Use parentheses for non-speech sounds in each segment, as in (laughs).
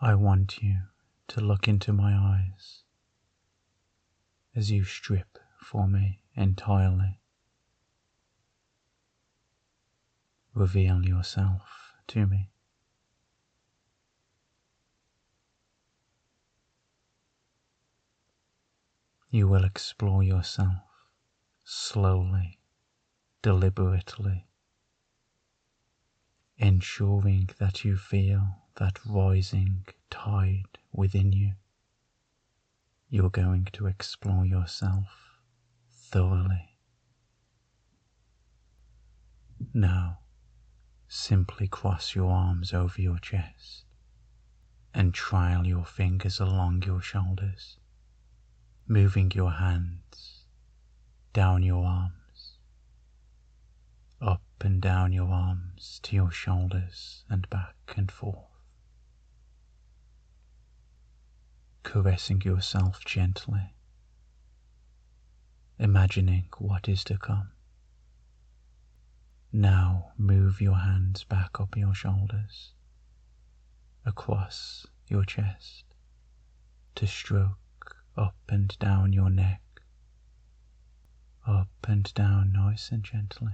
I want you to look into my eyes as you strip for me entirely. Reveal yourself to me. You will explore yourself slowly, deliberately, ensuring that you feel that rising tide within you. You're going to explore yourself thoroughly. Now, simply cross your arms over your chest and trail your fingers along your shoulders moving your hands down your arms, up and down your arms to your shoulders and back and forth, caressing yourself gently, imagining what is to come. Now move your hands back up your shoulders, across your chest, to stroke up and down your neck, up and down nice and gently.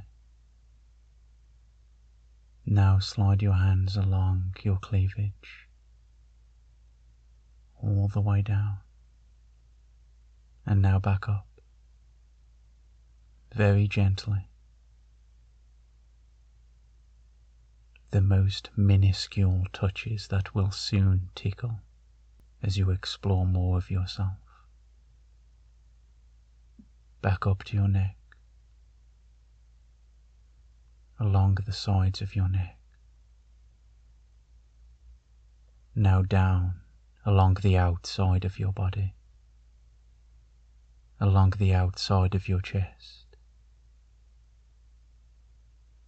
Now slide your hands along your cleavage, all the way down, and now back up, very gently. The most minuscule touches that will soon tickle as you explore more of yourself. Back up to your neck, along the sides of your neck, now down along the outside of your body, along the outside of your chest,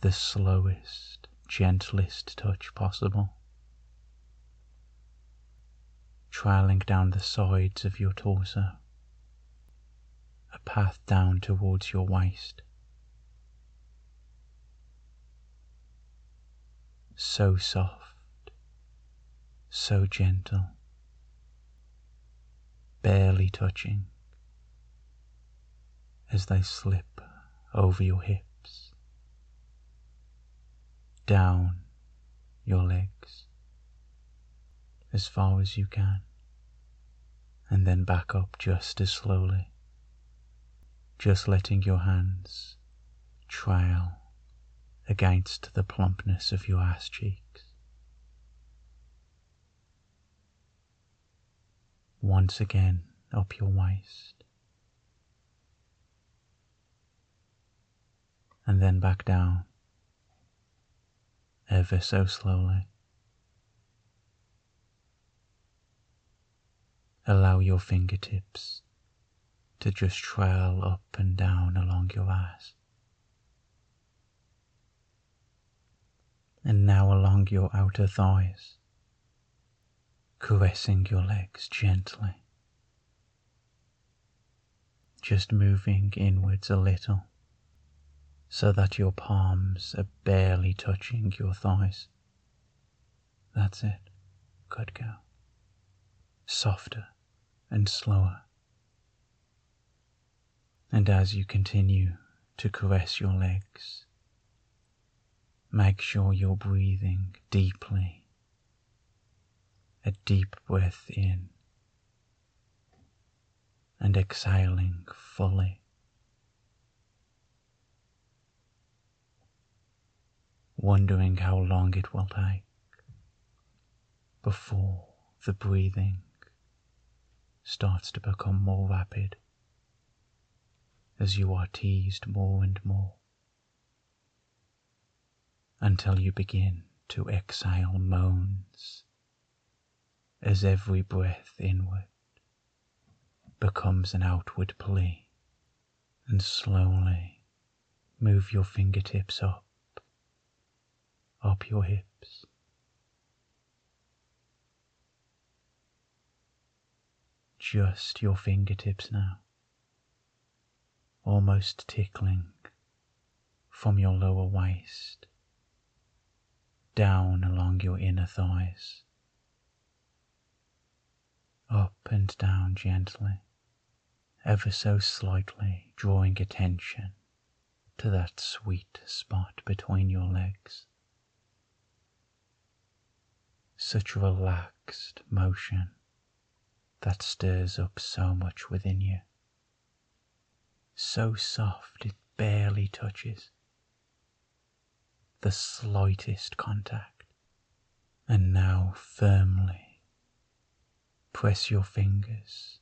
the slowest, gentlest touch possible, trailing down the sides of your torso. A path down towards your waist. So soft, so gentle, barely touching as they slip over your hips, down your legs as far as you can, and then back up just as slowly just letting your hands trail against the plumpness of your ass cheeks. Once again up your waist, and then back down ever so slowly. Allow your fingertips to just trail up and down along your ass. And now along your outer thighs, caressing your legs gently, just moving inwards a little so that your palms are barely touching your thighs. That's it. Good girl. Softer and slower. And as you continue to caress your legs, make sure you're breathing deeply. A deep breath in and exhaling fully. Wondering how long it will take before the breathing starts to become more rapid as you are teased more and more until you begin to exhale moans as every breath inward becomes an outward plea and slowly move your fingertips up, up your hips. Just your fingertips now almost tickling from your lower waist down along your inner thighs, up and down gently, ever so slightly drawing attention to that sweet spot between your legs. Such relaxed motion that stirs up so much within you. So soft it barely touches. The slightest contact. And now firmly press your fingers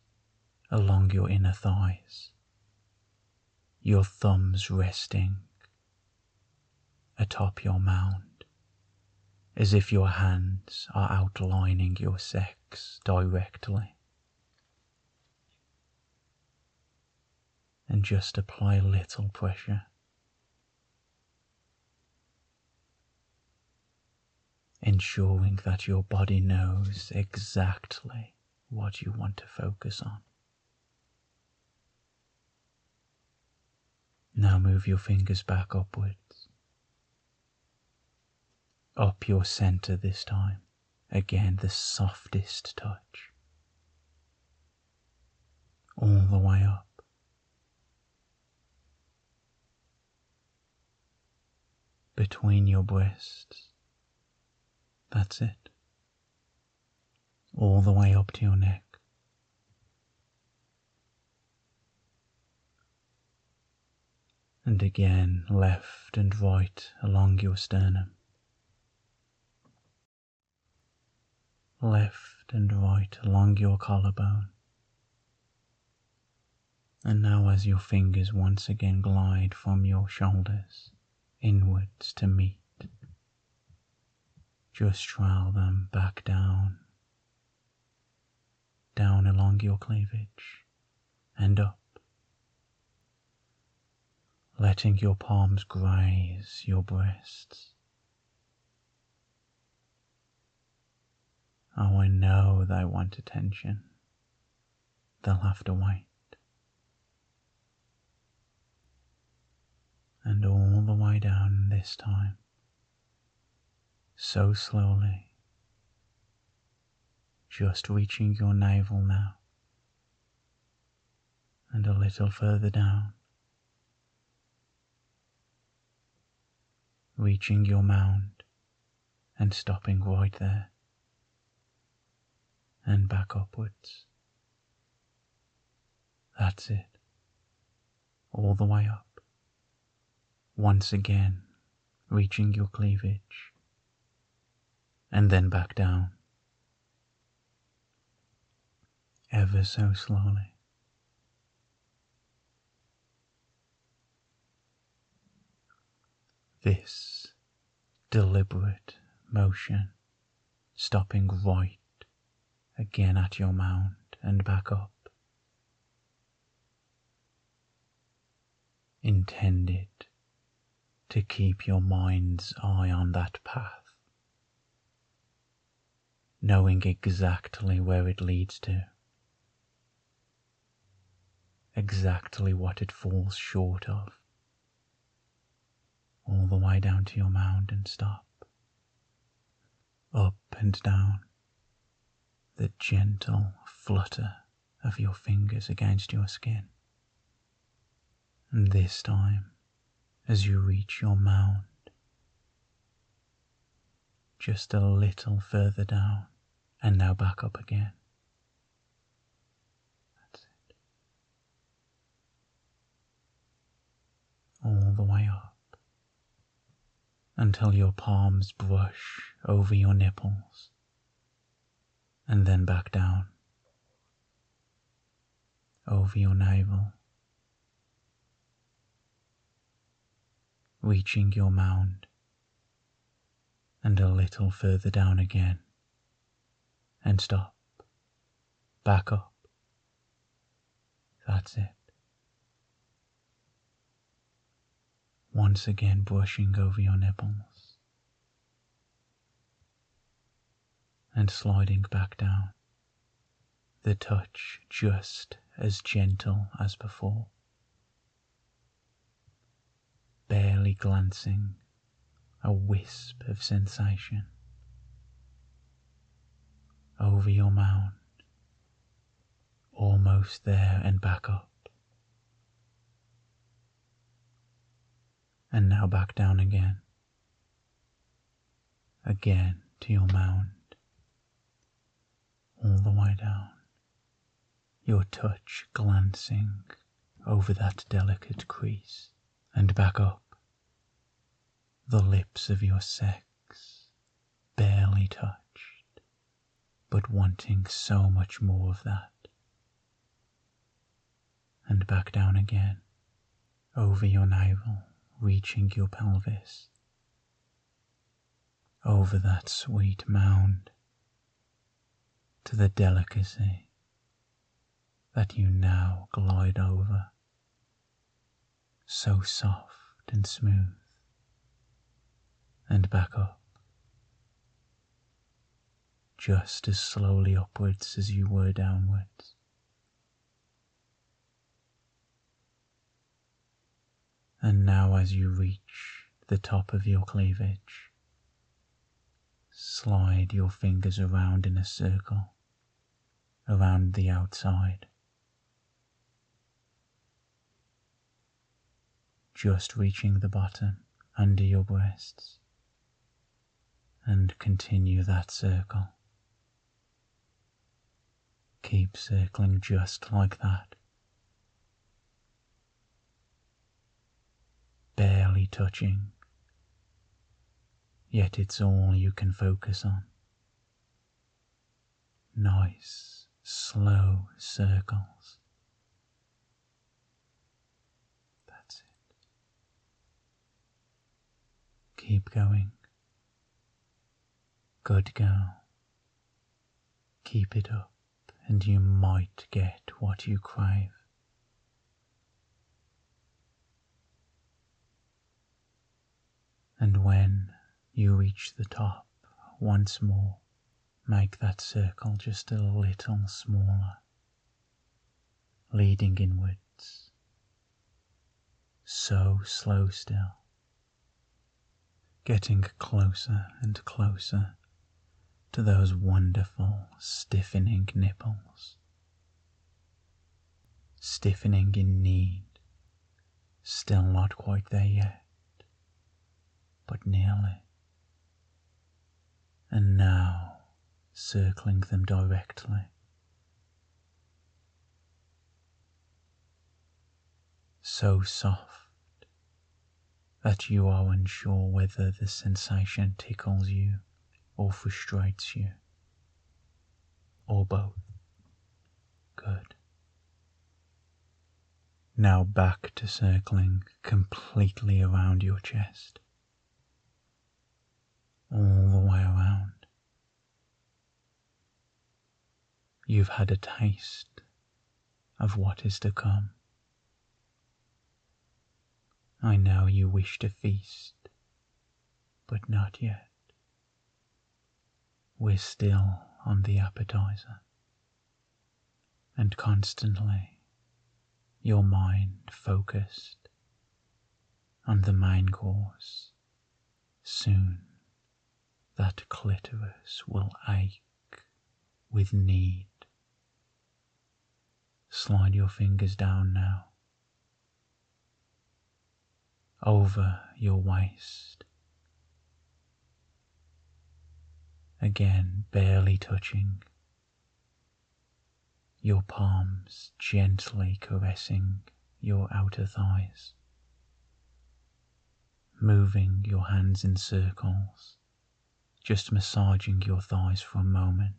along your inner thighs, your thumbs resting atop your mound, as if your hands are outlining your sex directly. And just apply a little pressure. Ensuring that your body knows exactly what you want to focus on. Now move your fingers back upwards. Up your center this time. Again, the softest touch. All the way up. Between your breasts. That's it. All the way up to your neck. and again left and right along your sternum. Left and right along your collarbone. And now, as your fingers once again glide from your shoulders inwards to meet, just trail them back down, down along your cleavage, and up letting your palms graze your breasts. Oh, I know they want attention. They'll have to wait. And all the way down this time, so slowly, just reaching your navel now, and a little further down. reaching your mound and stopping right there and back upwards. That's it. All the way up. Once again, reaching your cleavage and then back down. Ever so slowly. this deliberate motion, stopping right again at your mound and back up, intended to keep your mind's eye on that path, knowing exactly where it leads to, exactly what it falls short of all the way down to your mound and stop. Up and down, the gentle flutter of your fingers against your skin. And this time, as you reach your mound, just a little further down, and now back up again. That's it. All the way up until your palms brush over your nipples and then back down over your navel, reaching your mound and a little further down again and stop, back up. That's it. Once again brushing over your nipples and sliding back down, the touch just as gentle as before, barely glancing a wisp of sensation over your mound Almost there and back up. And now back down again. Again to your mound. All the way down. Your touch glancing over that delicate crease and back up. The lips of your sex barely touched, but wanting so much more of that. And back down again, over your navel, reaching your pelvis, over that sweet mound, to the delicacy that you now glide over, so soft and smooth, and back up, just as slowly upwards as you were downwards. And now, as you reach the top of your cleavage, slide your fingers around in a circle around the outside. Just reaching the bottom under your breasts and continue that circle. Keep circling just like that. Barely touching, yet it's all you can focus on. Nice, slow circles. That's it. Keep going. Good girl. Keep it up, and you might get what you crave. And when you reach the top once more, make that circle just a little smaller, leading inwards. So slow still, getting closer and closer to those wonderful stiffening nipples. Stiffening in need, still not quite there yet, but nearly. And now circling them directly. So soft that you are unsure whether the sensation tickles you or frustrates you, or both. Good. Now back to circling completely around your chest, all the way around. You've had a taste of what is to come. I know you wish to feast, but not yet. We're still on the appetizer, and constantly your mind focused on the main course. Soon that clitoris will ache with need. Slide your fingers down now, over your waist. Again barely touching, your palms gently caressing your outer thighs, moving your hands in circles, just massaging your thighs for a moment.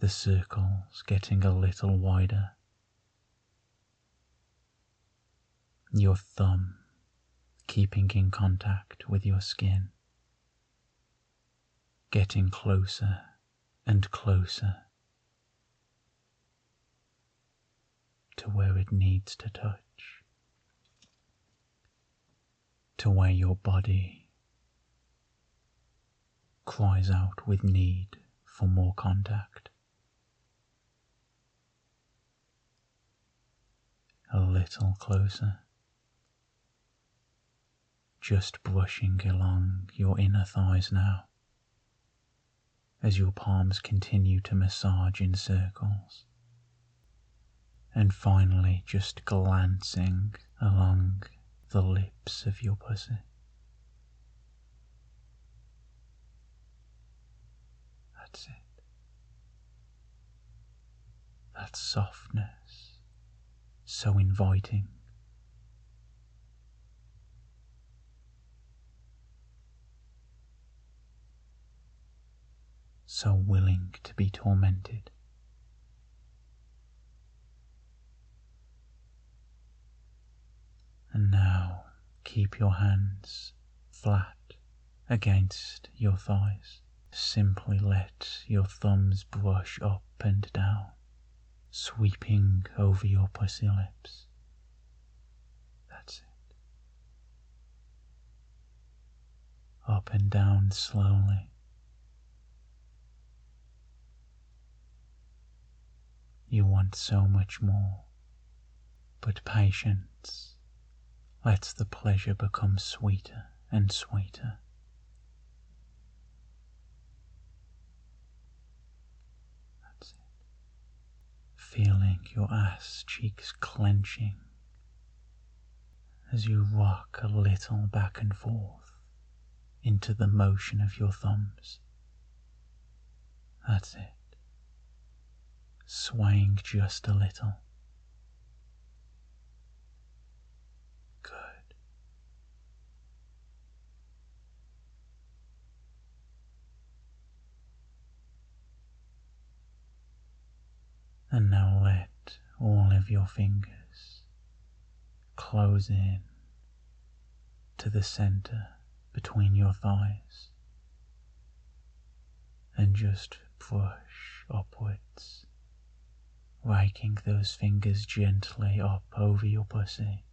The circles getting a little wider. Your thumb keeping in contact with your skin, getting closer and closer to where it needs to touch, to where your body cries out with need for more contact. A little closer just brushing along your inner thighs now. as your palms continue to massage in circles. And finally, just glancing along the lips of your pussy. That's it. That softness, so inviting. So willing to be tormented. And now keep your hands flat against your thighs. Simply let your thumbs brush up and down, sweeping over your pussy lips. That's it. Up and down slowly. You want so much more, but patience lets the pleasure become sweeter and sweeter. That's it. Feeling your ass cheeks clenching as you rock a little back and forth into the motion of your thumbs. That's it. Swaying just a little. Good. And now let all of your fingers close in to the center between your thighs and just push upwards, raking those fingers gently up over your pussy,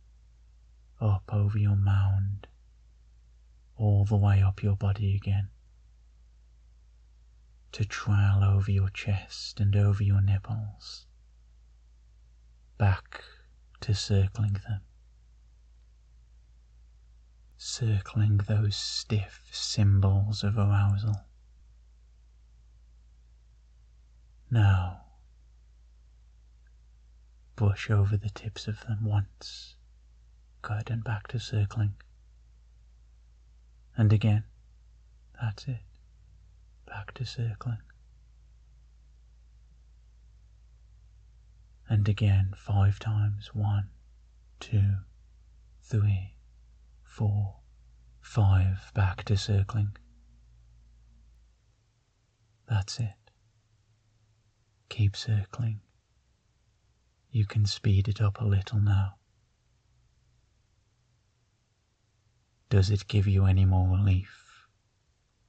up over your mound, all the way up your body again, to trail over your chest and over your nipples, back to circling them circling those stiff symbols of arousal. Now, brush over the tips of them once, good, and back to circling. And again, that's it, back to circling. And again, five times, one, two, three, four, five, back to circling. That's it. Keep circling. You can speed it up a little now. Does it give you any more relief?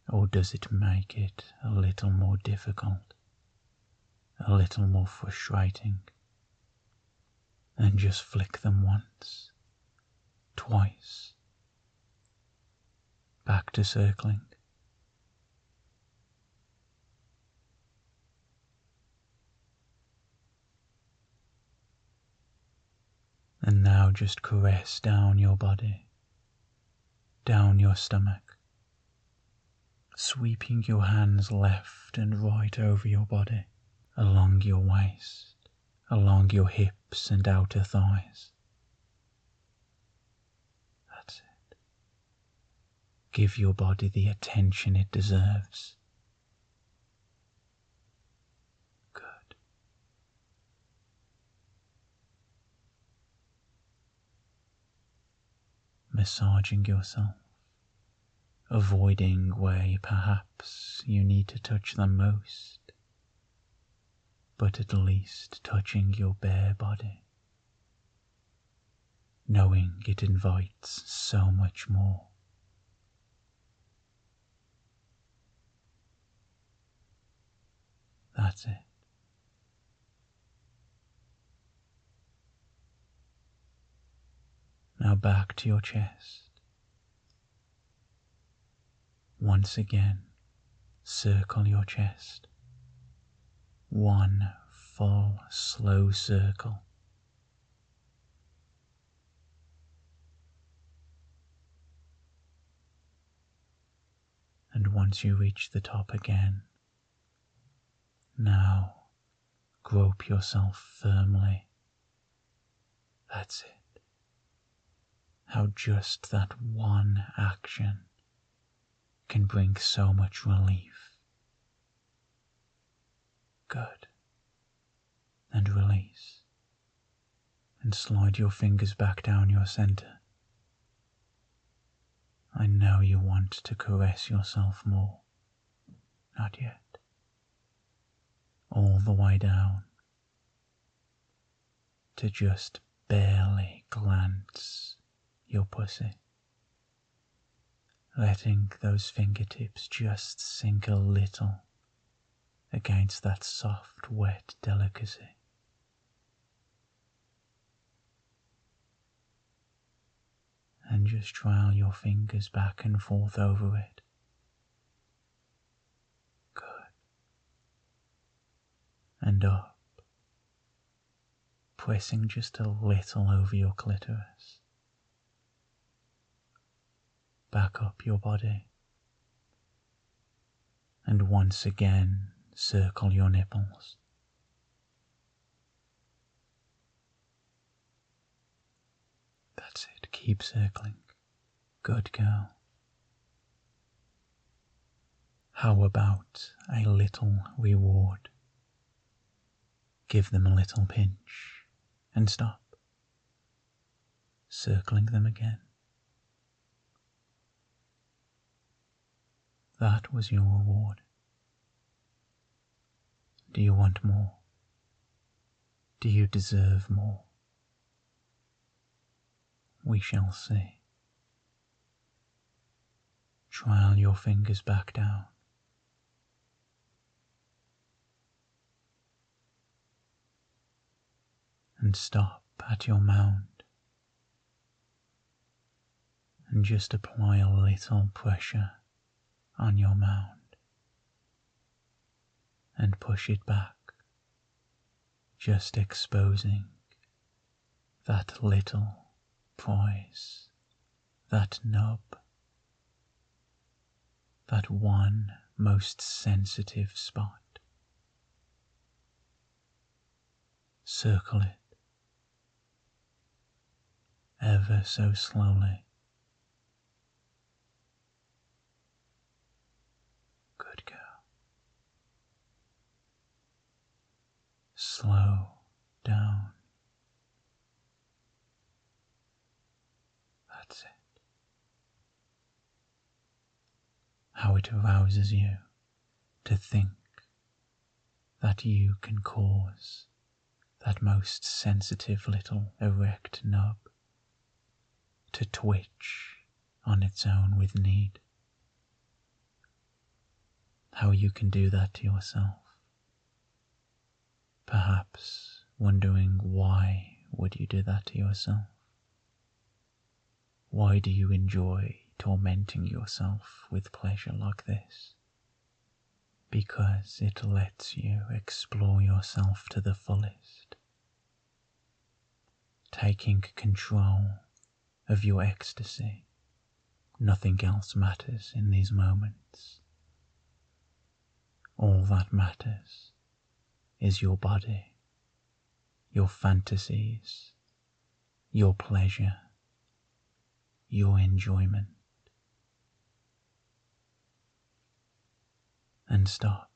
Or does it make it a little more difficult? A little more frustrating? And just flick them once, twice, back to circling. And now just caress down your body, down your stomach, sweeping your hands left and right over your body, along your waist, along your hips and outer thighs. That's it. Give your body the attention it deserves. Good. Massaging yourself, avoiding where perhaps you need to touch them most, but at least touching your bare body, knowing it invites so much more. That's it. Now back to your chest. Once again, circle your chest. One full, slow circle. And once you reach the top again, Now grope yourself firmly. That's it. How just that one action can bring so much relief. Good. And release. And slide your fingers back down your center. I know you want to caress yourself more. Not yet. All the way down to just barely glance your pussy, letting those fingertips just sink a little against that soft, wet delicacy. And just trail your fingers back and forth over it. Good. And up pressing just a little over your clitoris. Back up your body. And once again, circle your nipples. That's it, keep circling. Good girl. How about a little reward? Give them a little pinch and stop, circling them again. That was your reward. Do you want more? Do you deserve more? We shall see. Trial your fingers back down. and stop at your mound and just apply a little pressure on your mound and push it back, just exposing that little prize, that nub, that one most sensitive spot. Circle it ever so slowly. Good girl. Slow down. That's it. How it arouses you to think that you can cause that most sensitive little erect nub to twitch on its own with need. How you can do that to yourself. Perhaps wondering why would you do that to yourself? Why do you enjoy tormenting yourself with pleasure like this? Because it lets you explore yourself to the fullest, taking control of your ecstasy. Nothing else matters in these moments. All that matters is your body, your fantasies, your pleasure, your enjoyment. And stop.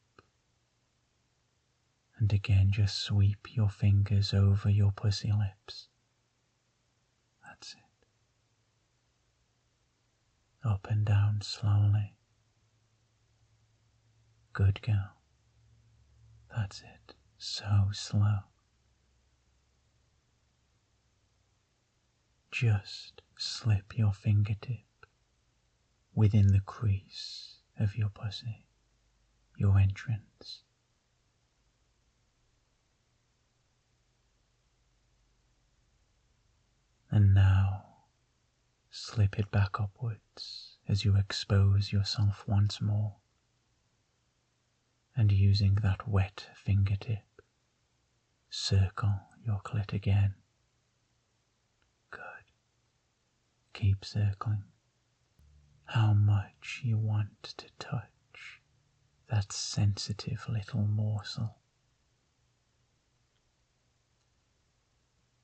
And again, just sweep your fingers over your pussy lips. That's it up and down slowly. Good girl. That's it. So slow. Just slip your fingertip within the crease of your pussy, your entrance. And now Slip it back upwards as you expose yourself once more. And using that wet fingertip, circle your clit again. Good. Keep circling. How much you want to touch that sensitive little morsel.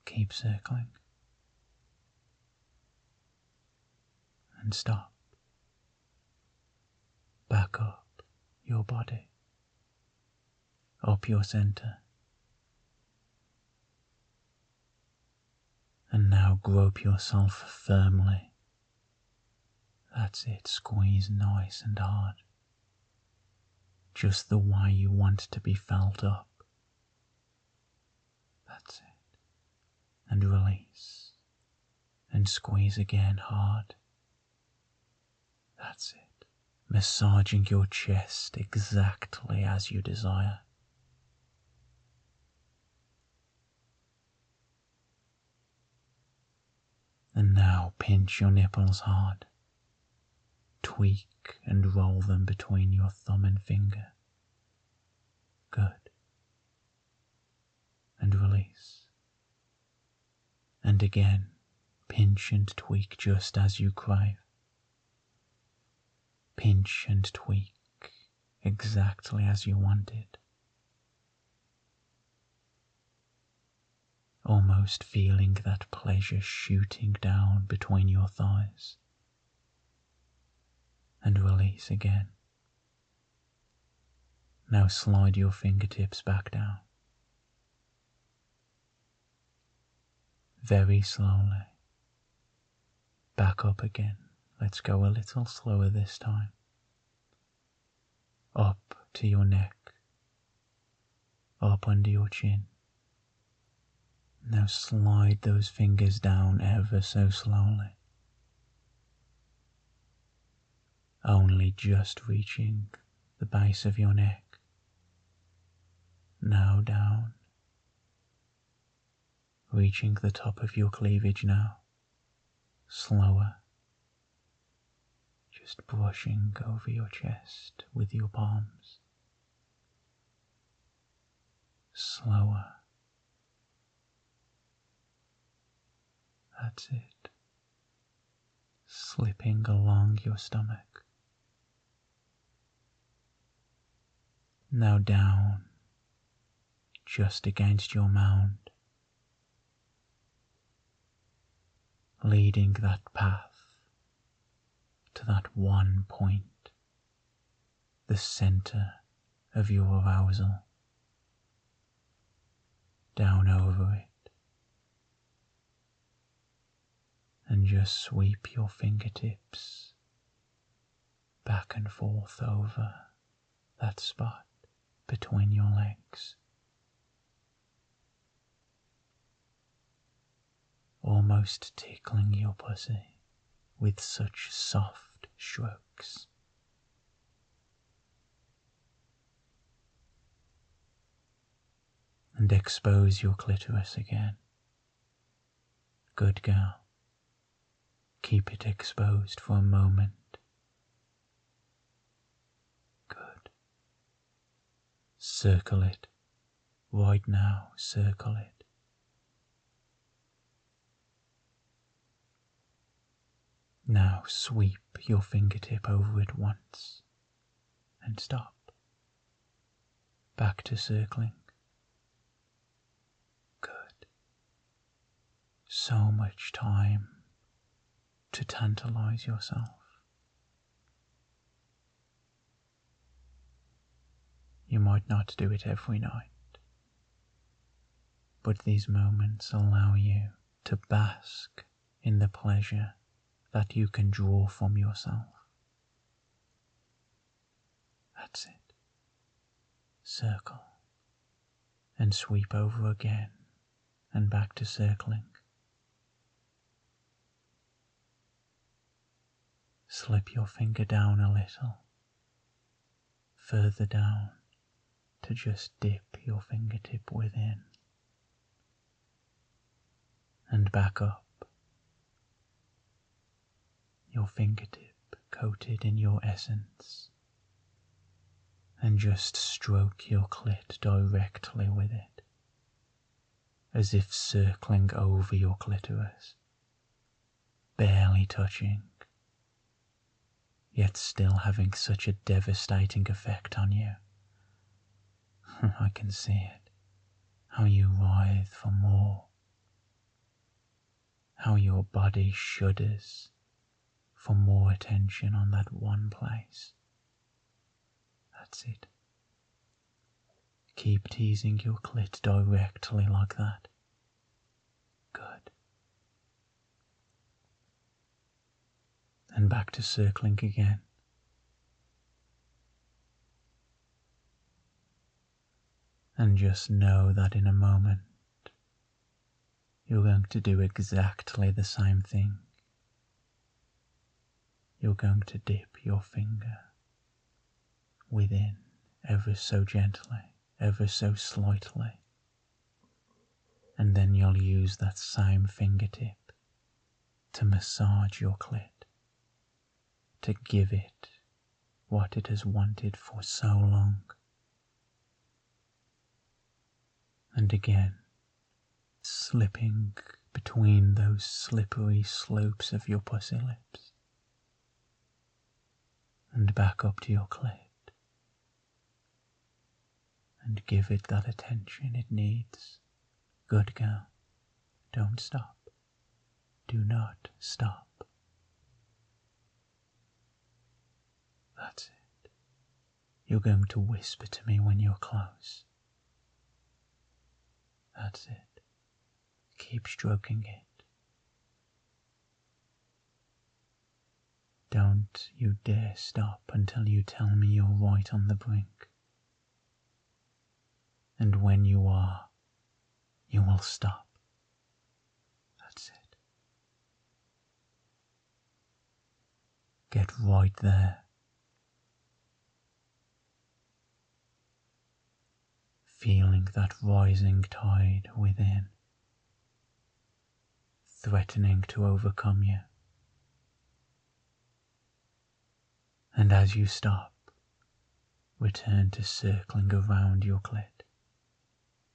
Keep circling. And stop. Back up your body. Up your center. And now grope yourself firmly. That's it, squeeze nice and hard. Just the way you want to be felt up. That's it. And release. And squeeze again hard. That's it. Massaging your chest exactly as you desire. And now pinch your nipples hard. Tweak and roll them between your thumb and finger. Good. And release. And again, pinch and tweak just as you crave. Pinch and tweak exactly as you want almost feeling that pleasure shooting down between your thighs. And release again. Now slide your fingertips back down. Very slowly. Back up again. Let's go a little slower this time. Up to your neck. Up under your chin now slide those fingers down ever so slowly. Only just reaching the base of your neck. Now down. Reaching the top of your cleavage now. Slower. Just brushing over your chest with your palms. Slower. That's it. Slipping along your stomach. Now down, just against your mound, leading that path to that one point, the center of your arousal, down over it and just sweep your fingertips back and forth over that spot between your legs. Almost tickling your pussy with such soft strokes. And expose your clitoris again. Good girl. Keep it exposed for a moment. Good. Circle it. Right now, circle it. Now sweep your fingertip over it once and stop. Back to circling. Good. So much time to tantalize yourself. You might not do it every night, but these moments allow you to bask in the pleasure that you can draw from yourself. That's it. Circle and sweep over again and back to circling. Slip your finger down a little, further down to just dip your fingertip within and back up. Your fingertip coated in your essence and just stroke your clit directly with it as if circling over your clitoris, barely touching yet still having such a devastating effect on you. (laughs) I can see it, how you writhe for more, how your body shudders for more attention on that one place. That's it. Keep teasing your clit directly like that. Good. Back to circling again. And just know that in a moment you're going to do exactly the same thing. You're going to dip your finger within ever so gently, ever so slightly, and then you'll use that same fingertip to massage your clit, to give it what it has wanted for so long. And again, slipping between those slippery slopes of your pussy lips and back up to your clit and give it that attention it needs. Good girl. Don't stop. Do not stop. That's it. You're going to whisper to me when you're close. That's it. Keep stroking it. Don't you dare stop until you tell me you're right on the brink. And when you are, you will stop. That's it. Get right there. Feeling that rising tide within, threatening to overcome you. And as you stop, return to circling around your clit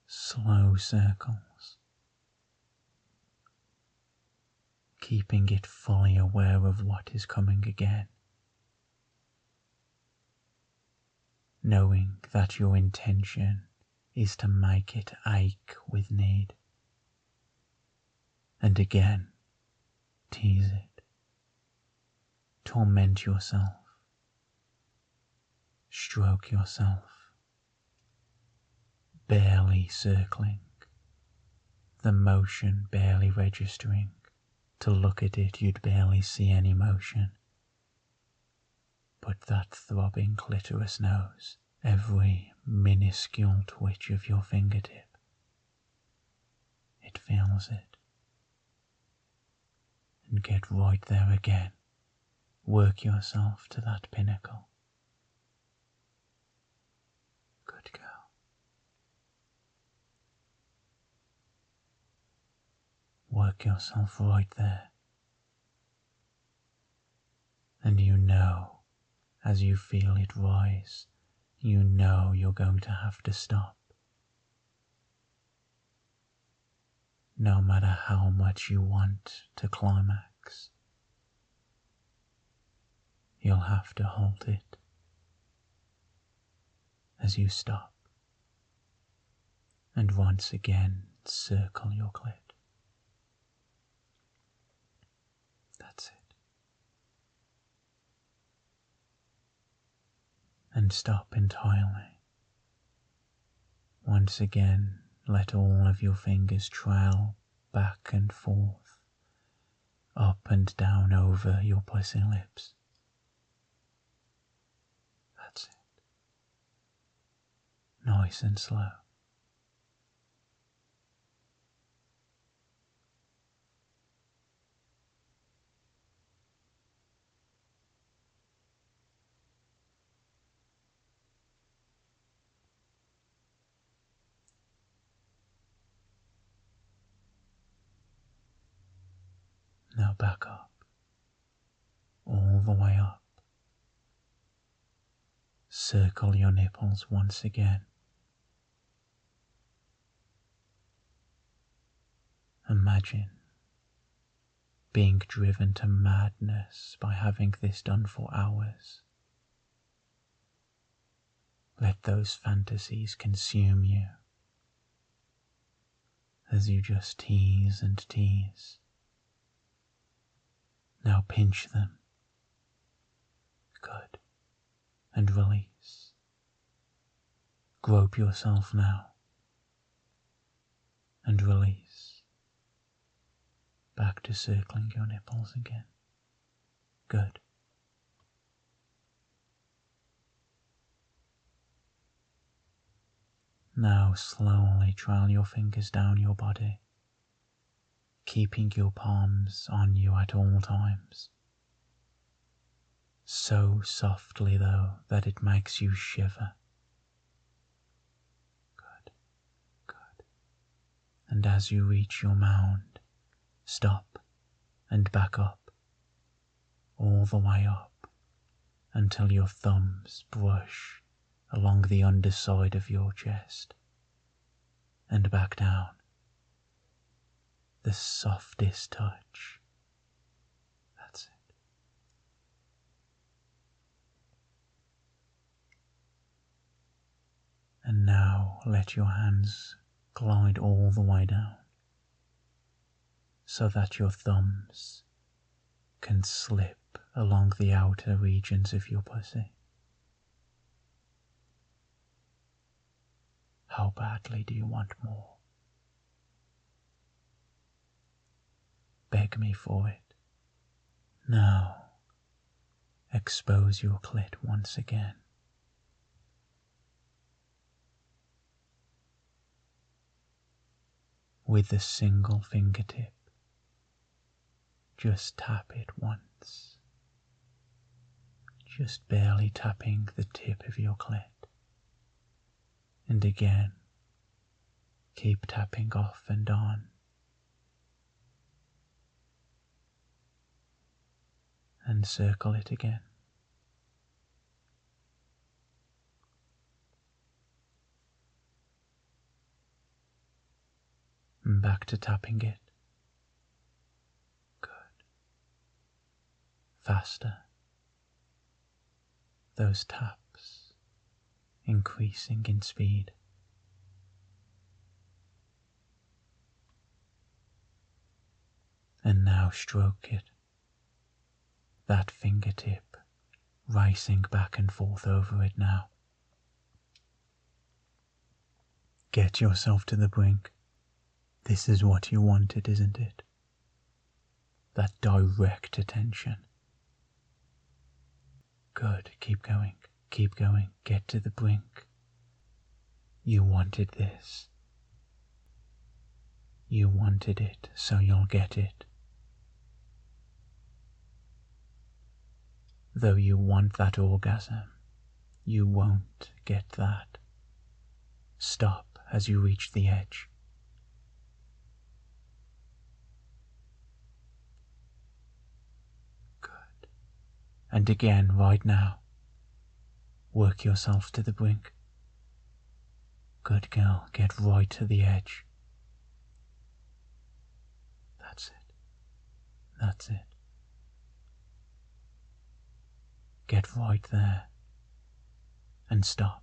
slow circles, keeping it fully aware of what is coming again, knowing that your intention is to make it ache with need, and again tease it, torment yourself, stroke yourself. Barely circling, the motion barely registering. To look at it, you'd barely see any motion. But that throbbing clitoris knows every minuscule twitch of your fingertip. It feels it. And get right there again. Work yourself to that pinnacle. Good girl. Work yourself right there. And you know, as you feel it rise, you know you're going to have to stop. No matter how much you want to climax, you'll have to halt it as you stop and once again circle your clit. That's it. And stop entirely. Once again, let all of your fingers trail back and forth, up and down over your pussy lips. That's it. Nice and slow. Now back up, all the way up. Circle your nipples once again. Imagine being driven to madness by having this done for hours. Let those fantasies consume you as you just tease and tease. Now pinch them. Good. And release. Grope yourself now. And release. Back to circling your nipples again. Good. Now slowly trail your fingers down your body, keeping your palms on you at all times. So softly, though, that it makes you shiver. Good, good. And as you reach your mound, stop and back up, all the way up, until your thumbs brush along the underside of your chest and back down. The softest touch. That's it. And now let your hands glide all the way down so that your thumbs can slip along the outer regions of your pussy. How badly do you want more? Beg me for it. Now, expose your clit once again. With a single fingertip, just tap it once. Just barely tapping the tip of your clit and again. Keep tapping off and on. And circle it again. Back to tapping it. Good. Faster. Those taps increasing in speed. And now stroke it, that fingertip racing back and forth over it now. Get yourself to the brink. This is what you wanted, isn't it? That direct attention. Good, keep going. Keep going, get to the brink. You wanted this. You wanted it, so you'll get it. Though you want that orgasm, you won't get that. Stop as you reach the edge. Good. And again right now. Work yourself to the brink. Good girl, get right to the edge. That's it. That's it. Get right there and stop.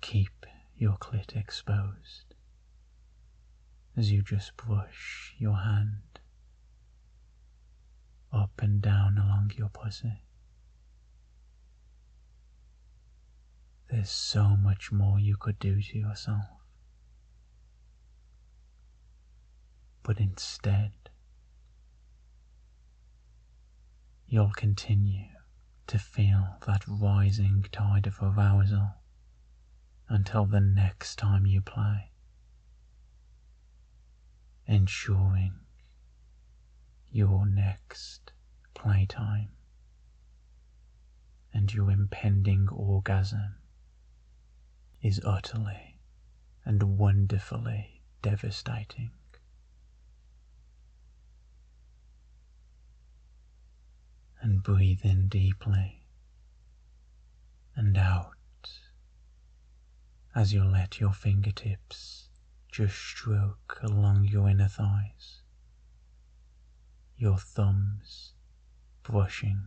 Keep your clit exposed as you just brush your hand up and down along your pussy. There's so much more you could do to yourself. But instead, you'll continue to feel that rising tide of arousal until the next time you play, ensuring your next playtime and your impending orgasm is utterly and wonderfully devastating. And breathe in deeply and out as you let your fingertips just stroke along your inner thighs, your thumbs brushing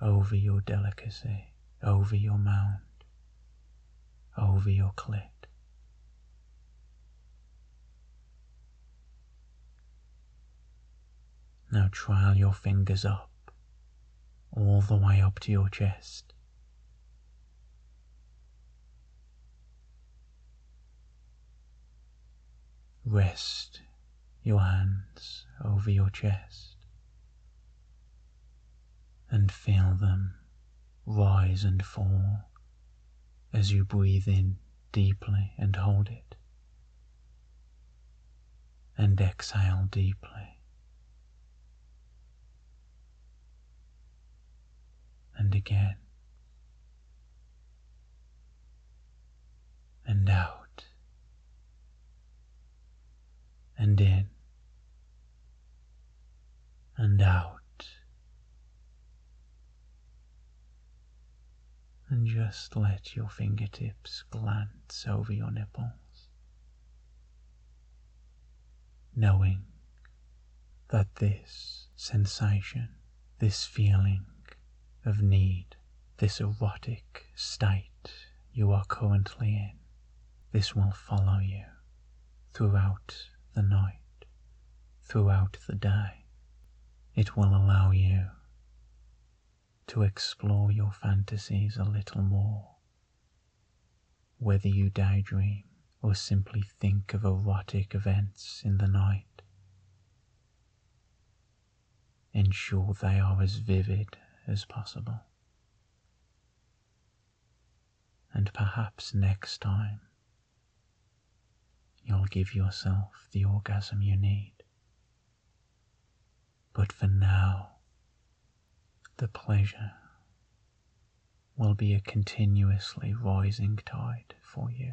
over your delicacy, over your mound, over your clit. Now trail your fingers up, all the way up to your chest. Rest your hands over your chest and feel them rise and fall as you breathe in deeply and hold it, and exhale deeply and again and out and in and out. And just let your fingertips glance over your nipples, knowing that this sensation, this feeling of need, this erotic state you are currently in, this will follow you throughout the night, throughout the day. It will allow you to explore your fantasies a little more, whether you daydream or simply think of erotic events in the night. Ensure they are as vivid as possible. And perhaps next time you'll give yourself the orgasm you need. But for now, the pleasure will be a continuously rising tide for you.